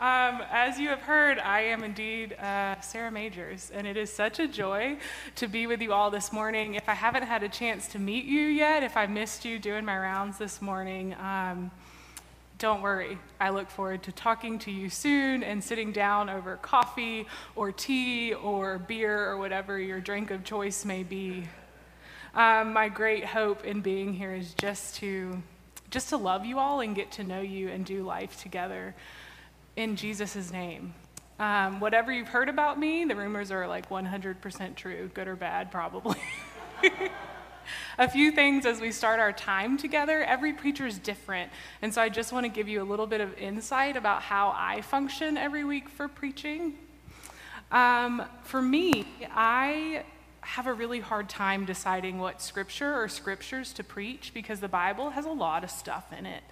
Um, as you have heard, I am indeed uh, Sarah Majors, and it is such a joy to be with you all this morning. If I haven't had a chance to meet you yet, if I missed you doing my rounds this morning, um, don't worry. I look forward to talking to you soon and sitting down over coffee or tea or beer or whatever your drink of choice may be. Um, my great hope in being here is just to just to love you all and get to know you and do life together in Jesus' name. Um, whatever you've heard about me, the rumors are like 100% true, good or bad, probably. a few things as we start our time together. Every preacher is different. And so I just want to give you a little bit of insight about how I function every week for preaching. Um, for me, I have a really hard time deciding what scripture or scriptures to preach because the Bible has a lot of stuff in it.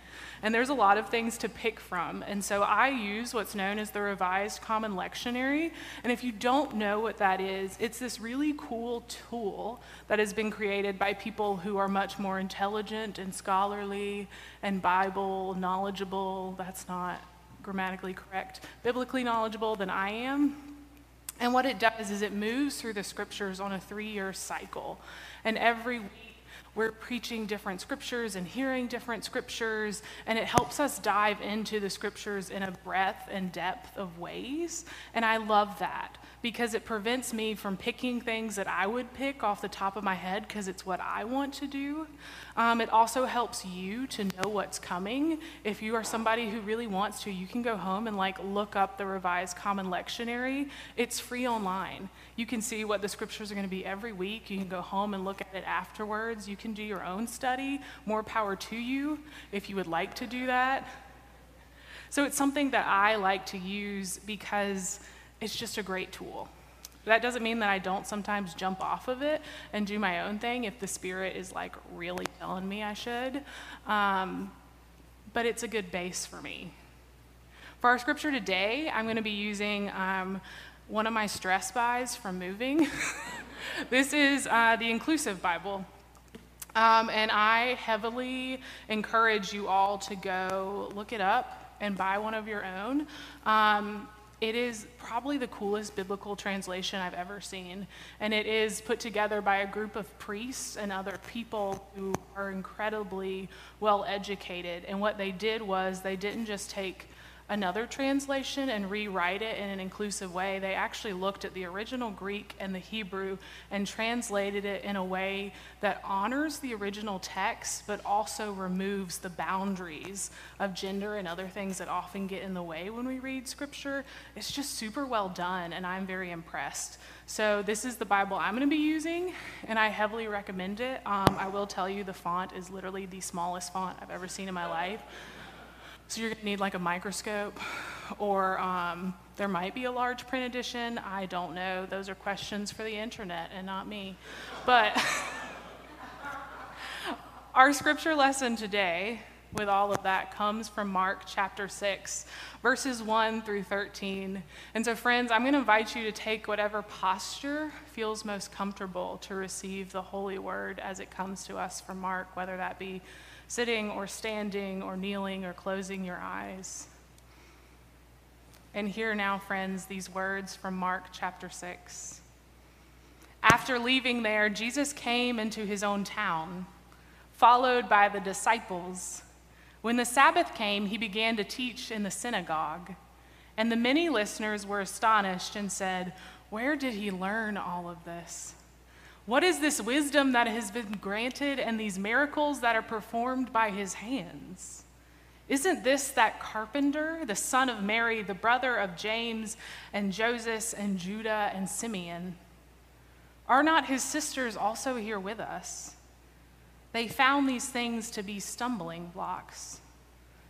And there's a lot of things to pick from. And so I use what's known as the Revised Common Lectionary. And if you don't know what that is, it's this really cool tool that has been created by people who are much more intelligent and scholarly and Bible knowledgeable. That's not grammatically correct, biblically knowledgeable than I am. And what it does is it moves through the scriptures on a three year cycle. And every week, we're preaching different scriptures and hearing different scriptures, and it helps us dive into the scriptures in a breadth and depth of ways. And I love that because it prevents me from picking things that I would pick off the top of my head because it's what I want to do. Um, it also helps you to know what's coming. If you are somebody who really wants to, you can go home and like look up the Revised Common Lectionary. It's free online. You can see what the scriptures are going to be every week. You can go home and look at it afterwards. You can do your own study. More power to you if you would like to do that. So it's something that I like to use because it's just a great tool. That doesn't mean that I don't sometimes jump off of it and do my own thing if the Spirit is like really telling me I should. Um, but it's a good base for me. For our scripture today, I'm going to be using um, one of my stress buys from moving. this is uh, the Inclusive Bible. Um, and I heavily encourage you all to go look it up and buy one of your own. Um, it is probably the coolest biblical translation I've ever seen. And it is put together by a group of priests and other people who are incredibly well educated. And what they did was they didn't just take another translation and rewrite it in an inclusive way. They actually looked at the original Greek and the Hebrew and translated it in a way that honors the original text, but also removes the boundaries of gender and other things that often get in the way when we read scripture. It's just super well done, and I'm very impressed. So, this is the Bible I'm going to be using, and I heavily recommend it. Um, I will tell you the font is literally the smallest font I've ever seen in my life. So you're going to need like a microscope, or um, there might be a large print edition. I don't know. Those are questions for the internet and not me. But our scripture lesson today, with all of that, comes from Mark chapter 6, verses 1 through 13. And so, friends, I'm going to invite you to take whatever posture feels most comfortable to receive the holy word as it comes to us from Mark, whether that be sitting or standing or kneeling or closing your eyes. And hear now, friends, these words from Mark chapter 6. After leaving there, Jesus came into his own town, followed by the disciples. When the Sabbath came, he began to teach in the synagogue. And the many listeners were astonished and said, Where did he learn all of this? What is this wisdom that has been granted and these miracles that are performed by his hands? Isn't this that carpenter, the son of Mary, the brother of James and Joseph and Judah and Simeon? Are not his sisters also here with us? They found these things to be stumbling blocks.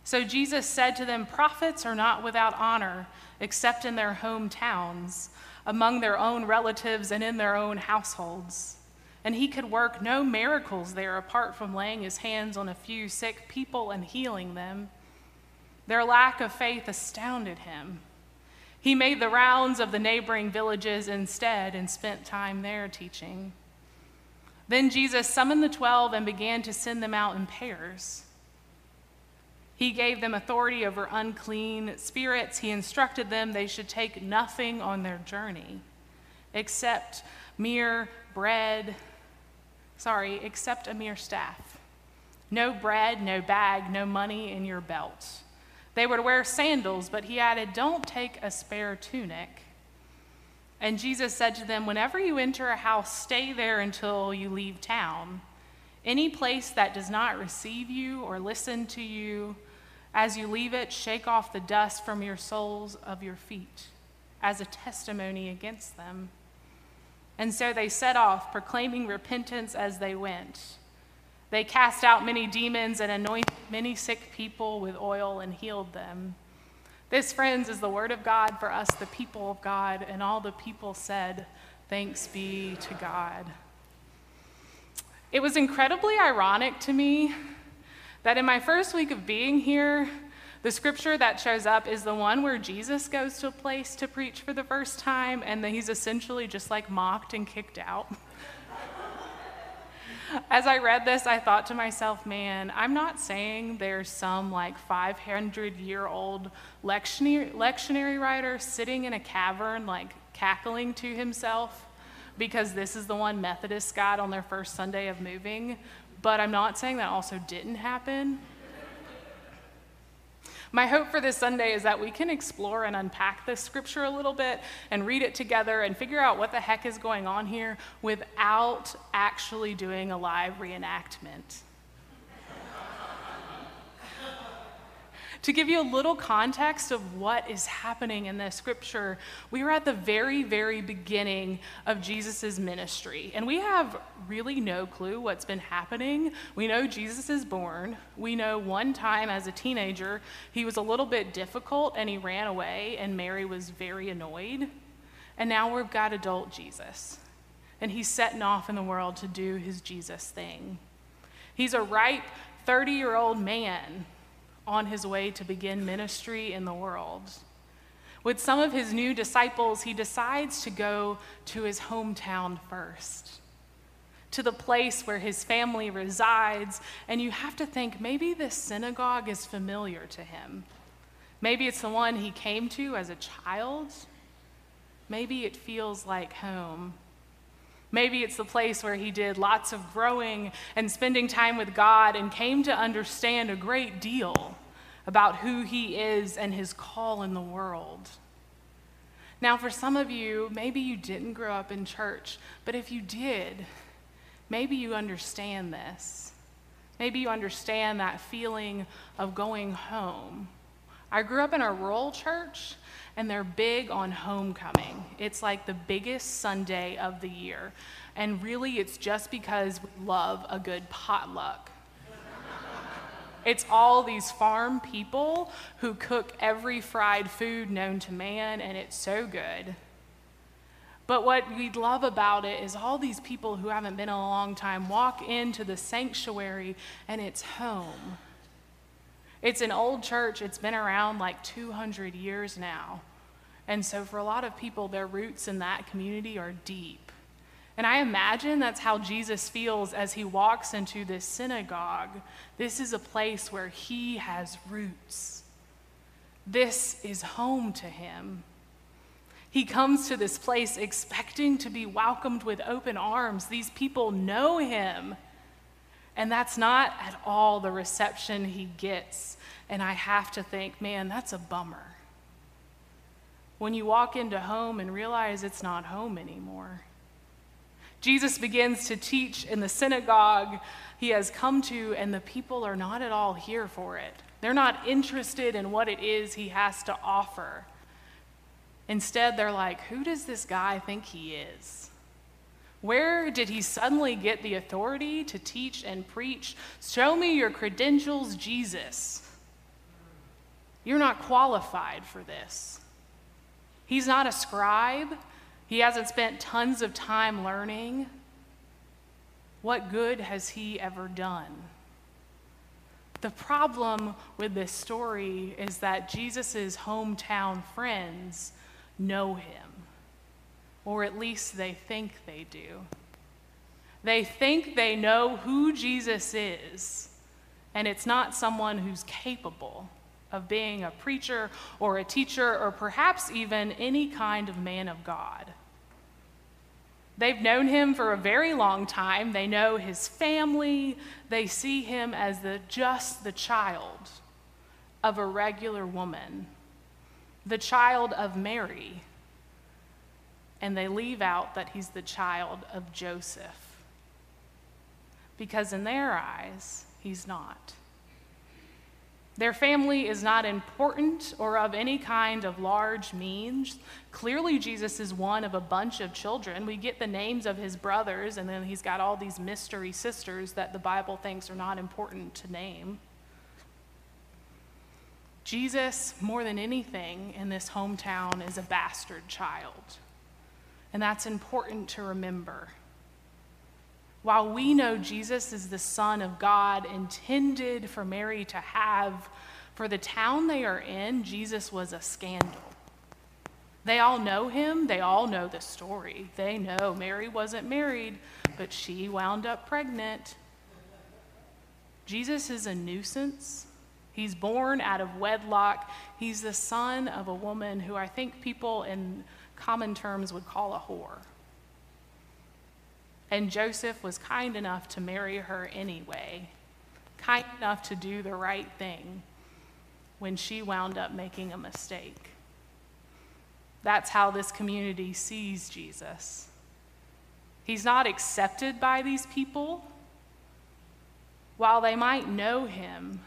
So Jesus said to them, Prophets are not without honor except in their hometowns among their own relatives and in their own households. And he could work no miracles there apart from laying his hands on a few sick people and healing them. Their lack of faith astounded him. He made the rounds of the neighboring villages instead and spent time there teaching. Then Jesus summoned the twelve and began to send them out in pairs He gave them authority over unclean spirits. He instructed them they should take nothing on their journey except mere bread, sorry, except a mere staff. No bread, no bag, no money in your belt. They were to wear sandals, but he added, Don't take a spare tunic. And Jesus said to them, Whenever you enter a house, stay there until you leave town. Any place that does not receive you or listen to you, as you leave it, shake off the dust from your soles of your feet as a testimony against them. And so they set off, proclaiming repentance as they went. They cast out many demons and anointed many sick people with oil and healed them. This, friends, is the word of God for us, the people of God. And all the people said, Thanks be to God. It was incredibly ironic to me that in my first week of being here, the scripture that shows up is the one where Jesus goes to a place to preach for the first time, and then he's essentially just like mocked and kicked out. As I read this, I thought to myself, man, I'm not saying there's some like 500 year old lectionary, lectionary writer sitting in a cavern, like cackling to himself because this is the one Methodists got on their first Sunday of moving. But I'm not saying that also didn't happen. My hope for this Sunday is that we can explore and unpack this scripture a little bit and read it together and figure out what the heck is going on here without actually doing a live reenactment. To give you a little context of what is happening in this scripture, we are at the very, very beginning of Jesus' ministry, and we have really no clue what's been happening. We know Jesus is born. We know one time as a teenager, he was a little bit difficult and he ran away, and Mary was very annoyed. And now we've got adult Jesus, and he's setting off in the world to do his Jesus thing. He's a ripe 30 year old man on his way to begin ministry in the world. With some of his new disciples, he decides to go to his hometown first, to the place where his family resides. And you have to think maybe this synagogue is familiar to him. Maybe it's the one he came to as a child. Maybe it feels like home. Maybe it's the place where he did lots of growing and spending time with God and came to understand a great deal about who he is and his call in the world. Now, for some of you, maybe you didn't grow up in church, but if you did, maybe you understand this. Maybe you understand that feeling of going home. I grew up in a rural church, and they're big on homecoming. It's like the biggest Sunday of the year. And really, it's just because we love a good potluck. It's all these farm people who cook every fried food known to man, and it's so good. But what we love about it is all these people who haven't been in a long time walk into the sanctuary, and it's home. It's an old church, it's been around like 200 years now. And so, for a lot of people, their roots in that community are deep. And I imagine that's how Jesus feels as he walks into this synagogue. This is a place where he has roots. This is home to him. He comes to this place expecting to be welcomed with open arms. These people know him. And that's not at all the reception he gets. And I have to think, man, that's a bummer. When you walk into home and realize it's not home anymore. Jesus begins to teach in the synagogue he has come to, and the people are not at all here for it. They're not interested in what it is he has to offer. Instead, they're like, Who does this guy think he is? Where did he suddenly get the authority to teach and preach? Show me your credentials, Jesus. You're not qualified for this. He's not a scribe, he hasn't spent tons of time learning. What good has he ever done? The problem with this story is that Jesus' hometown friends know him, or at least they think they do. They think they know who Jesus is, And it's not someone who's capable of being a preacher or a teacher or perhaps even any kind of man of God. They've known him for a very long time. They know his family. They see him as the, just the child of a regular woman, the child of Mary. And they leave out that he's the child of Joseph. Because in their eyes, he's not. Their family is not important or of any kind of large means. Clearly, Jesus is one of a bunch of children. We get the names of his brothers, and then he's got all these mystery sisters that the Bible thinks are not important to name. Jesus, more than anything in this hometown, is a bastard child. And that's important to remember. While we know Jesus is the Son of God intended for Mary to have, for the town they are in, Jesus was a scandal. They all know him, they all know the story. They know Mary wasn't married, but she wound up pregnant. Jesus is a nuisance. He's born out of wedlock. He's the son of a woman who I think people in common terms would call a whore. And Joseph was kind enough to marry her anyway, kind enough to do the right thing when she wound up making a mistake. That's how this community sees Jesus. He's not accepted by these people. While they might know him,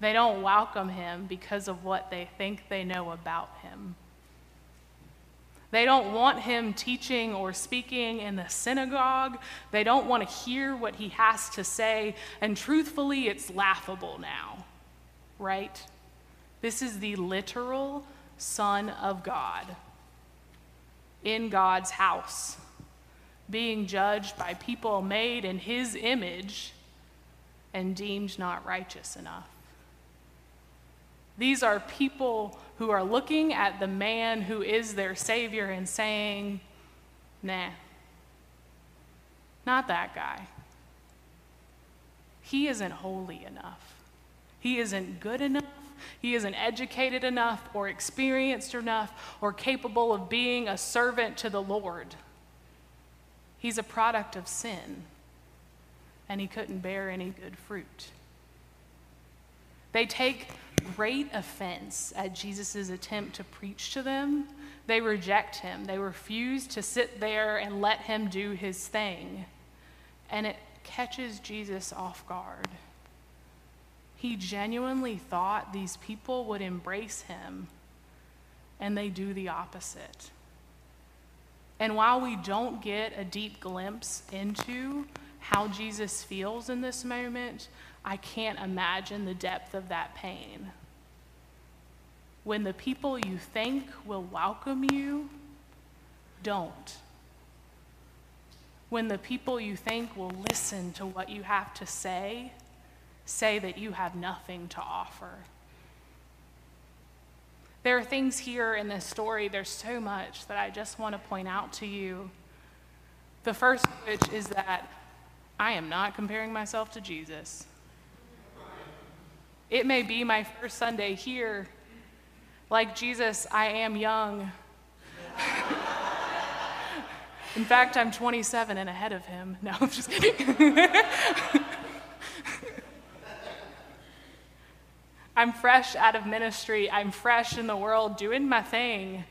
they don't welcome him because of what they think they know about him. They don't want him teaching or speaking in the synagogue. They don't want to hear what he has to say. And truthfully, it's laughable now, right? This is the literal Son of God in God's house, being judged by people made in his image and deemed not righteous enough. These are people who are looking at the man who is their Savior and saying, nah, not that guy. He isn't holy enough. He isn't good enough. He isn't educated enough or experienced enough or capable of being a servant to the Lord. He's a product of sin, and he couldn't bear any good fruit. They take great offense at Jesus' attempt to preach to them. They reject him. They refuse to sit there and let him do his thing. And it catches Jesus off guard. He genuinely thought these people would embrace him, and they do the opposite. And while we don't get a deep glimpse into how Jesus feels in this moment, I can't imagine the depth of that pain. When the people you think will welcome you don't. When the people you think will listen to what you have to say, say that you have nothing to offer. There are things here in this story, there's so much that I just want to point out to you. The first of which is that I am not comparing myself to Jesus. It may be my first Sunday here. Like Jesus, I am young. In fact, I'm 27 and ahead of him. No, I'm just kidding. I'm fresh out of ministry. I'm fresh in the world doing my thing.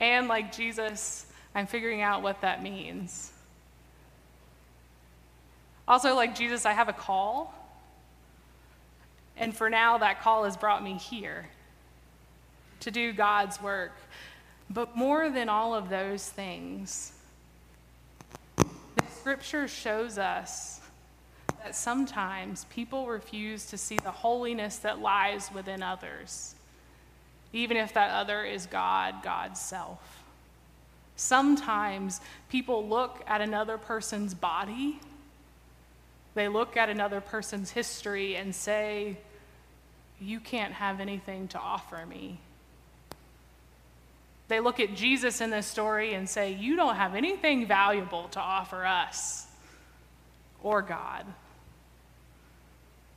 And like Jesus, I'm figuring out what that means. Also, like Jesus, I have a call. And for now, that call has brought me here to do God's work. But more than all of those things, the scripture shows us that sometimes people refuse to see the holiness that lies within others, even if that other is God, God's self. Sometimes people look at another person's body they look at another person's history and say, You can't have anything to offer me. They look at Jesus in this story and say, You don't have anything valuable to offer us or God.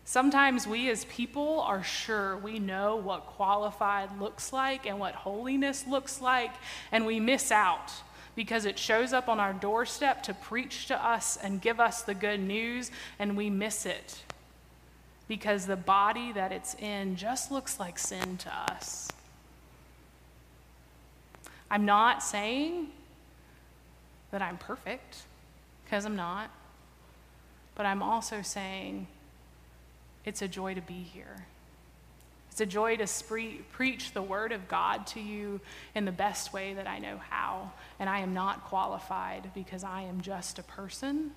Sometimes we as people are sure we know what qualified looks like and what holiness looks like, and we miss out because it shows up on our doorstep to preach to us and give us the good news, and we miss it because the body that it's in just looks like sin to us. I'm not saying that I'm perfect, because I'm not, but I'm also saying it's a joy to be here. It's a joy to preach the word of God to you in the best way that I know how. And I am not qualified because I am just a person.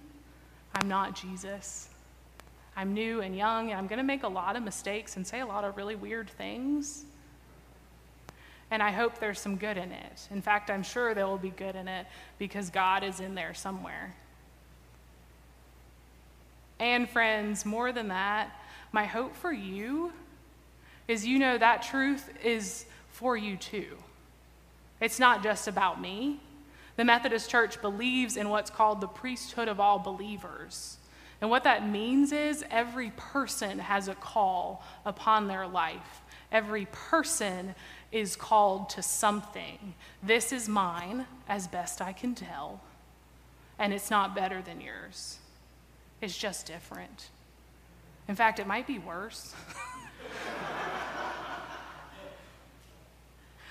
I'm not Jesus. I'm new and young, and I'm going to make a lot of mistakes and say a lot of really weird things. And I hope there's some good in it. In fact, I'm sure there will be good in it because God is in there somewhere. And, friends, more than that, my hope for you is you know that truth is for you too. It's not just about me. The Methodist Church believes in what's called the priesthood of all believers. And what that means is every person has a call upon their life. Every person is called to something. This is mine, as best I can tell, and it's not better than yours. It's just different. In fact, it might be worse.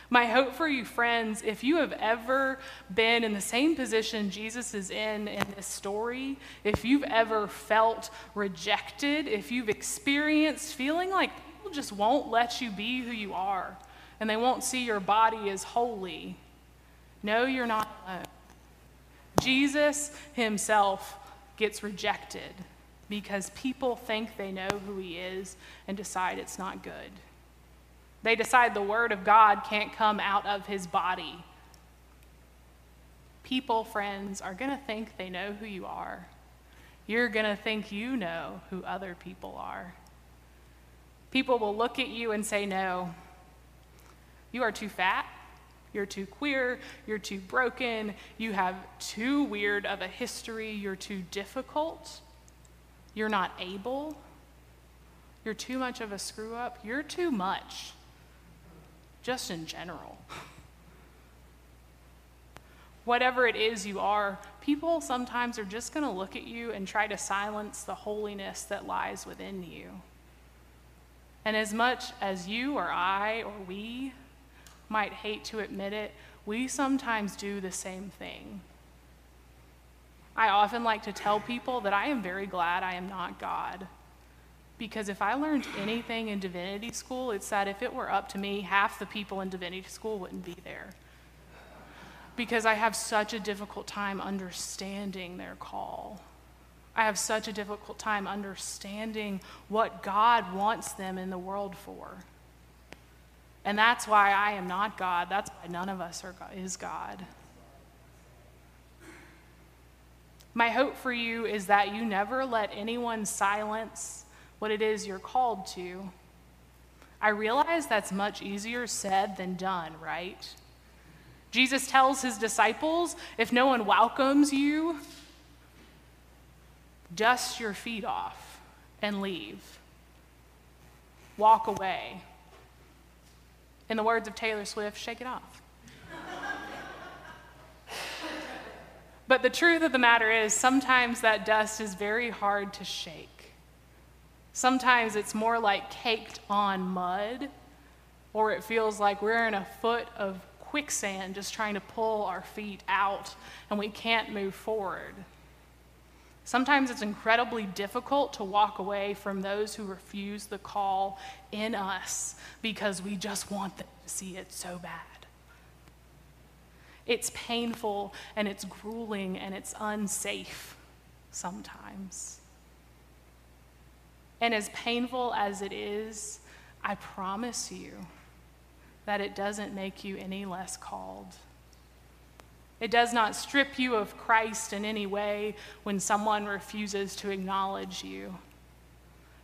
My hope for you, friends, if you have ever been in the same position Jesus is in in this story, if you've ever felt rejected, if you've experienced feeling like people just won't let you be who you are and they won't see your body as holy, no, you're not alone. Jesus himself gets rejected because people think they know who he is and decide it's not good. They decide the word of God can't come out of his body. People, friends, are going to think they know who you are. You're going to think you know who other people are. People will look at you and say, No, you are too fat. You're too queer. You're too broken. You have too weird of a history. You're too difficult. You're not able. You're too much of a screw up. You're too much just in general. Whatever it is you are, people sometimes are just going to look at you and try to silence the holiness that lies within you. And as much as you or I or we might hate to admit it, we sometimes do the same thing. I often like to tell people that I am very glad I am not God. Because if I learned anything in divinity school, it's that if it were up to me, half the people in divinity school wouldn't be there. Because I have such a difficult time understanding their call. I have such a difficult time understanding what God wants them in the world for. And that's why I am not God. That's why none of us are, is God. My hope for you is that you never let anyone silence what it is you're called to. I realize that's much easier said than done, right? Jesus tells his disciples if no one welcomes you, dust your feet off and leave. Walk away. In the words of Taylor Swift, shake it off. but the truth of the matter is, sometimes that dust is very hard to shake. Sometimes it's more like caked on mud, or it feels like we're in a foot of quicksand just trying to pull our feet out and we can't move forward. Sometimes it's incredibly difficult to walk away from those who refuse the call in us because we just want them to see it so bad. It's painful and it's grueling and it's unsafe sometimes. And as painful as it is, I promise you that it doesn't make you any less called. It does not strip you of Christ in any way when someone refuses to acknowledge you.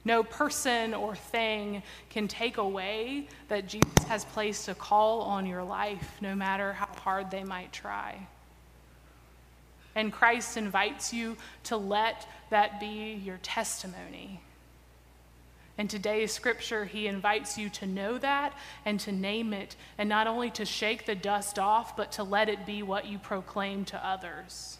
No person or thing can take away that Jesus has placed a call on your life, no matter how hard they might try. And Christ invites you to let that be your testimony And today's scripture, he invites you to know that and to name it, and not only to shake the dust off, but to let it be what you proclaim to others.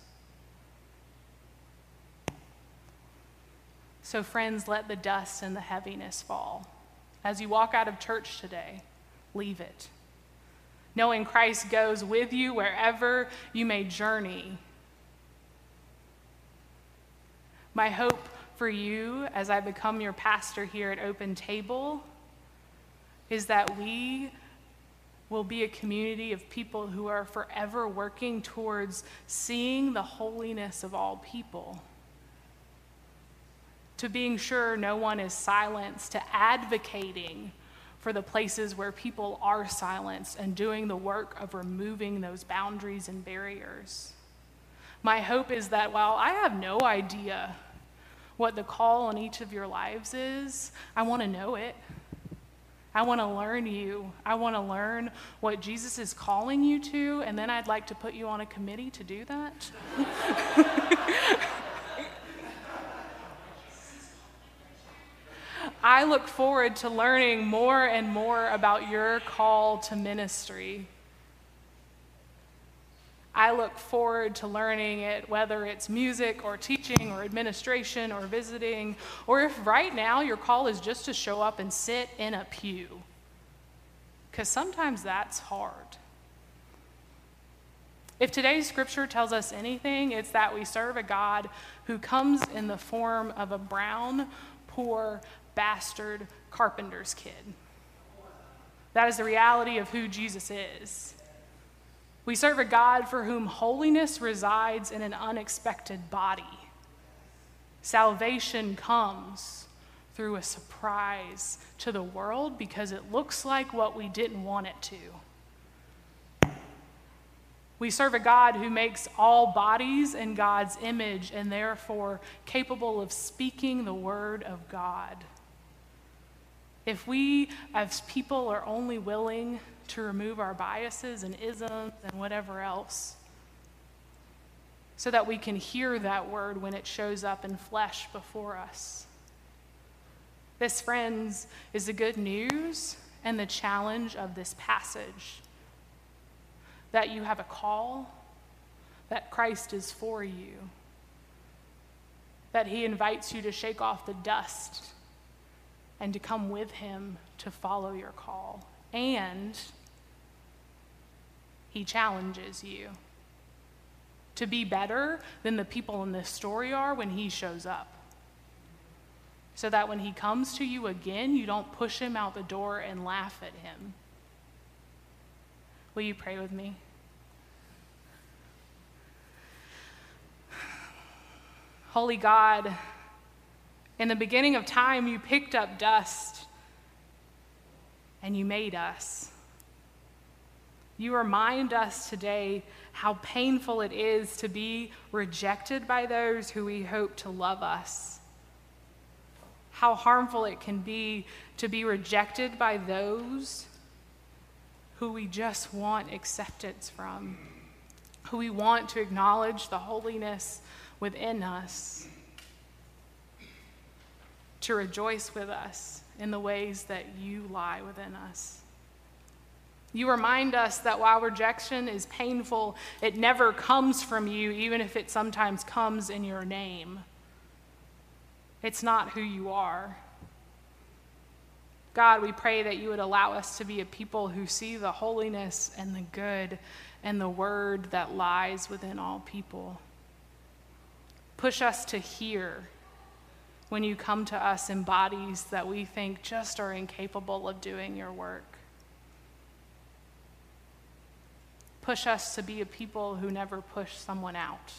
So, friends, let the dust and the heaviness fall. As you walk out of church today, leave it. Knowing Christ goes with you wherever you may journey. My hope for you as I become your pastor here at Open Table is that we will be a community of people who are forever working towards seeing the holiness of all people, to being sure no one is silenced, to advocating for the places where people are silenced and doing the work of removing those boundaries and barriers. My hope is that while I have no idea what the call on each of your lives is, I want to know it. I want to learn you. I want to learn what Jesus is calling you to, and then I'd like to put you on a committee to do that. I look forward to learning more and more about your call to ministry. I look forward to learning it, whether it's music or teaching or administration or visiting, or if right now your call is just to show up and sit in a pew. Because sometimes that's hard. If today's scripture tells us anything, it's that we serve a God who comes in the form of a brown, poor, bastard carpenter's kid. That is the reality of who Jesus is. We serve a God for whom holiness resides in an unexpected body. Salvation comes through a surprise to the world because it looks like what we didn't want it to. We serve a God who makes all bodies in God's image and therefore capable of speaking the word of God. If we, as people, are only willing to remove our biases and isms and whatever else, so that we can hear that word when it shows up in flesh before us. This, friends, is the good news and the challenge of this passage that you have a call, that Christ is for you, that he invites you to shake off the dust and to come with him to follow your call. And he challenges you to be better than the people in this story are when he shows up. So that when he comes to you again, you don't push him out the door and laugh at him. Will you pray with me? Holy God, in the beginning of time, you picked up dust and you made us. You remind us today how painful it is to be rejected by those who we hope to love us. How harmful it can be to be rejected by those who we just want acceptance from, who we want to acknowledge the holiness within us, to rejoice with us in the ways that you lie within us. You remind us that while rejection is painful, it never comes from you, even if it sometimes comes in your name. It's not who you are. God, we pray that you would allow us to be a people who see the holiness and the good and the word that lies within all people. Push us to hear when you come to us in bodies that we think just are incapable of doing your work. push us to be a people who never push someone out.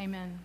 Amen.